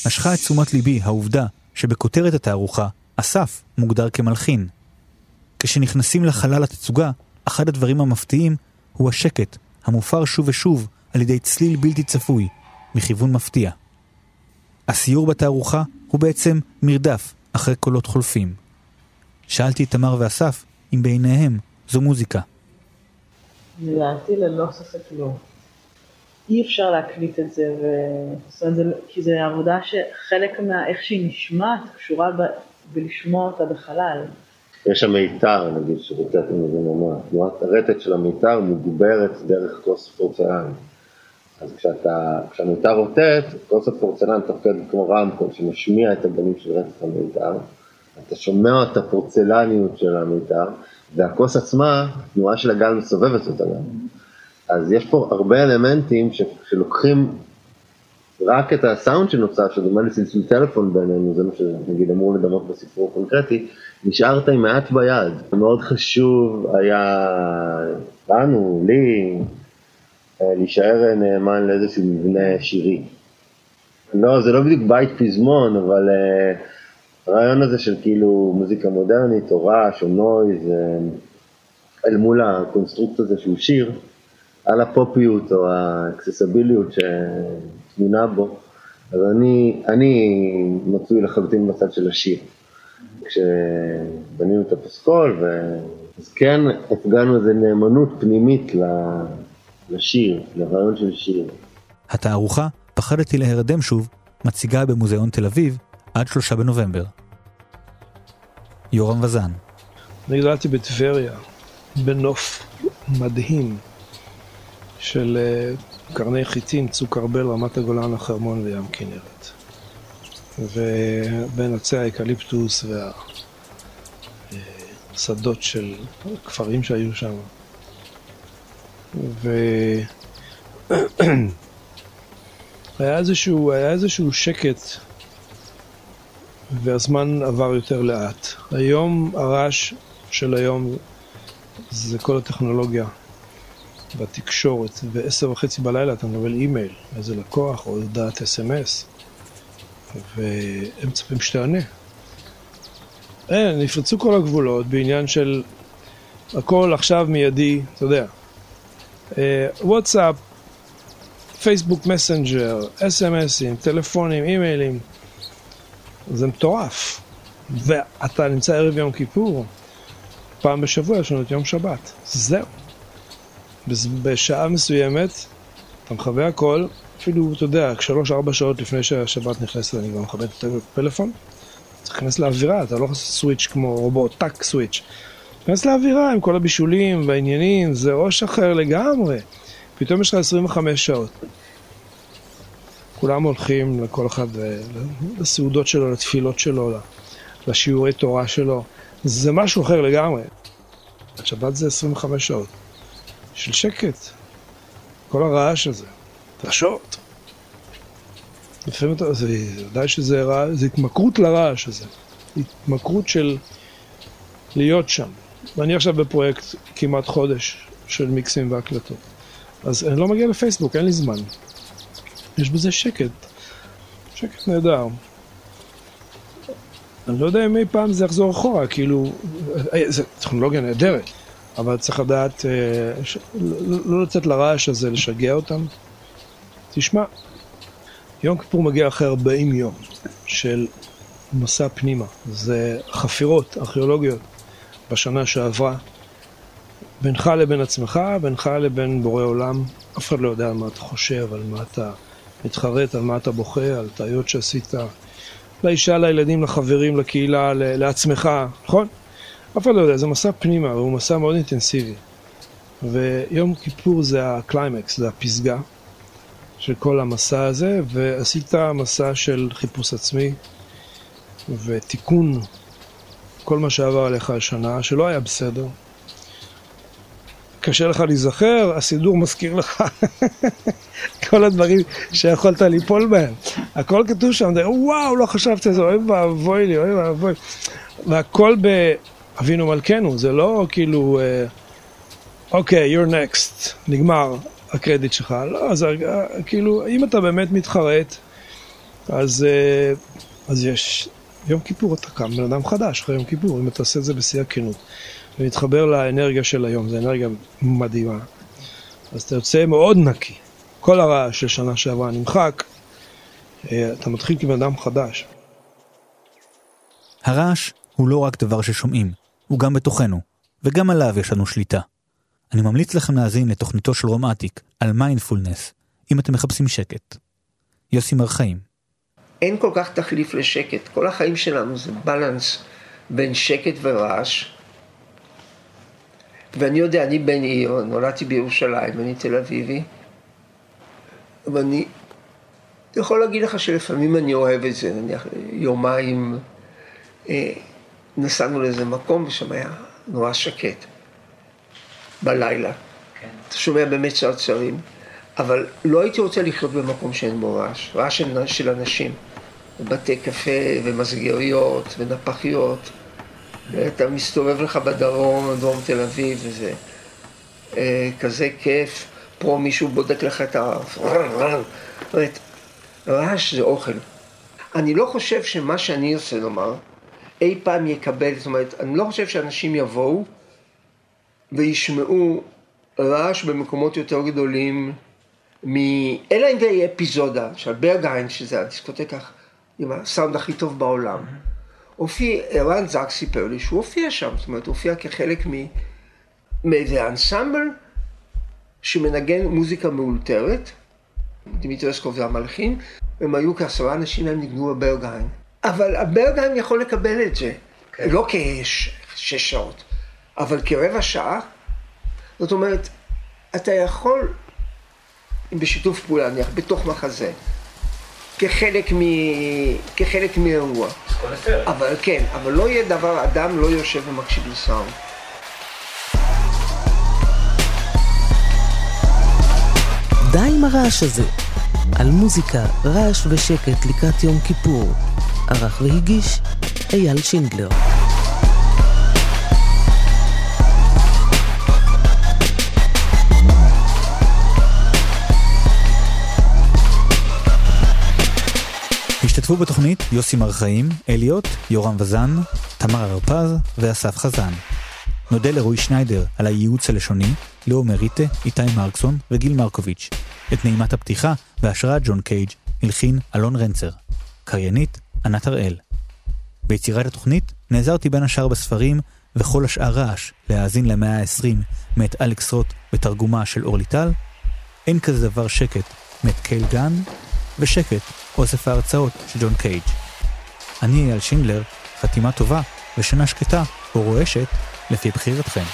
משכה את תשומת ליבי העובדה שבכותרת התערוכה אסף מוגדר כמלחין. כשנכנסים לחלל התצוגה, אחד הדברים המפתיעים הוא השקט, המופר שוב ושוב על ידי צליל בלתי צפוי, מכיוון מפתיע. הסיור בתערוכה הוא בעצם מרדף אחרי קולות חולפים. שאלתי את תמר ואסף אם בעיניהם זו מוזיקה. לדעתי ללא ספק לא. אי אפשר להקליט את זה, ו... זאת אומרת, כי זו עבודה שחלק מאיך שהיא נשמעת קשורה ב... בלשמוע אותה בחלל. יש שם מיתר, נגיד, שרוטט עם איזה ממש. תנועת הרטט של המיתר מוגברת דרך כוס פורצלן. אז כשאתה, כשהמיתר רוטט, כוס הפורצלן תפקד כמו רמקול שמשמיע את הגלים של רטט המיתר. אתה שומע את הפורצלניות של המיתר, והכוס עצמה, התנועה של הגל מסובבת אותה גם. אז יש פה הרבה אלמנטים ש, שלוקחים רק את הסאונד שנוצר, שדומה לצלצול טלפון בינינו, זה מה שנגיד אמור לדמות בסיפור הקונקרטי, נשארת עם מעט ביד. מאוד חשוב היה לנו, לי, אה, להישאר נאמן לאיזשהו מבנה שירי. לא, זה לא בדיוק בית פזמון, אבל uh, הרעיון הזה של כאילו מוזיקה מודרנית, או רעש, או noise, uh, אל מול ה construct הזה שהוא שיר, על הפופיות או האקססביליות שתמונה בו, אז אני, אני מצוי לחלוטין בצד של השיר. כשבנינו את הפסקול, ו... אז כן הפגענו איזו נאמנות פנימית לשיר, לרעיון של שיר. התערוכה, פחדתי להרדם שוב, מציגה במוזיאון תל אביב עד שלושה בנובמבר. יורם וזן. אני גדלתי בטבריה, בנוף מדהים של אה, קרני חיטין, צוק ארבל, רמת הגולן, החרמון וים כנרת. ובין עצי האקליפטוס והשדות של כפרים שהיו שם. והיה איזשהו, היה איזשהו שקט והזמן עבר יותר לאט. היום, הרעש של היום זה כל הטכנולוגיה והתקשורת, ועשר וחצי בלילה אתה מקבל אימייל, איזה לקוח, או הודעת אס.אם.אס, והם מצפים שתענה. אין, נפרצו כל הגבולות בעניין של הכל עכשיו מיידי, אתה יודע. וואטסאפ, פייסבוק מסנג'ר, אס.אם.אסים, טלפונים, אימיילים, זה מטורף. ואתה נמצא ערב יום כיפור, פעם בשבוע יש לנו את יום שבת. זהו. בשעה מסוימת, אתה מכבה הכל, אפילו, אתה יודע, שלוש-ארבע שעות לפני שהשבת נכנסת, אני כבר מכבה את הפלאפון. צריך להיכנס לאווירה, אתה לא יכול סוויץ' כמו רובוט, טאק סוויץ'. תיכנס לאווירה עם כל הבישולים והעניינים, זה ראש אחר לגמרי. פתאום יש לך 25 שעות. כולם הולכים לכל אחד, לסעודות שלו, לתפילות שלו, לשיעורי תורה שלו. זה משהו אחר לגמרי. השבת זה 25 שעות של שקט. כל הרעש הזה. רעשות. לפעמים אתה, זה ודאי שזה רע, זה התמכרות לרעש הזה. התמכרות של להיות שם. ואני עכשיו בפרויקט כמעט חודש של מיקסים והקלטות. אז אני לא מגיע לפייסבוק, אין לי זמן. יש בזה שקט. שקט נהדר. אני לא יודע אם אי פעם זה יחזור אחורה, כאילו, זו טכנולוגיה נהדרת, אבל צריך לדעת, ש... לא, לא לצאת לרעש הזה, לשגע אותם. תשמע, יום כיפור מגיע אחרי 40 יום של מסע פנימה. זה חפירות ארכיאולוגיות בשנה שעברה. בינך לבין עצמך, בינך לבין בורא עולם. אף אחד לא יודע על מה אתה חושב, על מה אתה מתחרט, על מה אתה בוכה, על טעויות שעשית. לאישה, לילדים, לחברים, לקהילה, לעצמך, נכון? אף אחד לא יודע, זה מסע פנימה, והוא מסע מאוד אינטנסיבי. ויום כיפור זה הקליימקס, זה הפסגה של כל המסע הזה, ועשית מסע של חיפוש עצמי ותיקון כל מה שעבר עליך השנה, שלא היה בסדר. קשה לך להיזכר, הסידור מזכיר לך כל הדברים שיכולת ליפול בהם. הכל כתוב שם, וואו, לא חשבתי על זה, אוי ואבוי לי, אוי ואבוי. והכל באבינו מלכנו, זה לא כאילו, אוקיי, okay, you're next, נגמר הקרדיט שלך. לא, זה כאילו, אם אתה באמת מתחרט, אז, אז יש, יום כיפור אתה קם בן אדם חדש אחרי יום כיפור, אם אתה עושה את זה בשיא הכנות. ומתחבר לאנרגיה של היום, זו אנרגיה מדהימה. אז אתה יוצא מאוד נקי. כל הרעש של שנה שעברה נמחק, אתה מתחיל כבן אדם חדש. הרעש הוא לא רק דבר ששומעים, הוא גם בתוכנו, וגם עליו יש לנו שליטה. אני ממליץ לכם להאזין לתוכניתו של רומטיק על מיינדפולנס, אם אתם מחפשים שקט. יוסי מרחיים. אין כל כך תחליף לשקט. כל החיים שלנו זה בלנס בין שקט ורעש. ואני יודע, אני בן עיר, נולדתי בירושלים, אני תל אביבי, ואני יכול להגיד לך שלפעמים אני אוהב את זה, נניח יומיים אה, נסענו לאיזה מקום ושם היה נורא שקט. בלילה. אתה שומע באמת צרצרים, אבל לא הייתי רוצה לחיות במקום שאין בו רעש, רעש של, של אנשים, בתי קפה ומסגריות ונפחיות, ואתה מסתובב לך בדרום, דרום תל אביב וזה אה, כזה כיף, פה מישהו בודק לך את ה... זאת אומרת, רעש זה אוכל. אני לא חושב שמה שאני רוצה לומר אי פעם יקבל, זאת אומרת, אני לא חושב שאנשים יבואו וישמעו רעש במקומות יותר גדולים מ... אלא אם זה יהיה אפיזודה, של ברגהיין, שזה הדיסקוטקה עם הסאונד הכי טוב בעולם. הופיע, ערן זק סיפר לי שהוא הופיע שם, זאת אומרת, הוא הופיע כחלק. מאיזה אנסמבל שמנגן מוזיקה מאולתרת, דמיטרי אסקוב זה המלחין, הם היו כעשרה אנשים, הם ניגנו בברגהיין. אבל הברגהיים יכול לקבל את זה, כן. לא כשש שעות, אבל כרבע שעה. זאת אומרת, אתה יכול, בשיתוף פעולה, נניח, בתוך מחזה, כחלק, מ... כחלק מאירוע. אבל כן, אבל לא יהיה דבר, אדם לא יושב ומקשיב לסאונד. די עם הרעש הזה. על מוזיקה, רעש ושקט לקראת יום כיפור. ערך והגיש אייל שינדלר. השתתפו בתוכנית יוסי מרחאים, אליוט, יורם וזן, תמר הרפז ואסף חזן. נודה לרועי שניידר על הייעוץ הלשוני, לעומר ריטה, איתי מרקסון וגיל מרקוביץ'. את נעימת הפתיחה בהשראת ג'ון קייג' הלחין אלון רנצר. קריינית ענת הראל. ביצירת התוכנית נעזרתי בין השאר בספרים וכל השאר רעש להאזין למאה ה-20 מאת אלכס רוט בתרגומה של אורלי טל, אין כזה דבר שקט מאת קייל גן, ושקט אוסף ההרצאות של ג'ון קייג'. אני אייל שינדלר, חתימה טובה ושנה שקטה או רועשת לפי בחירתכם.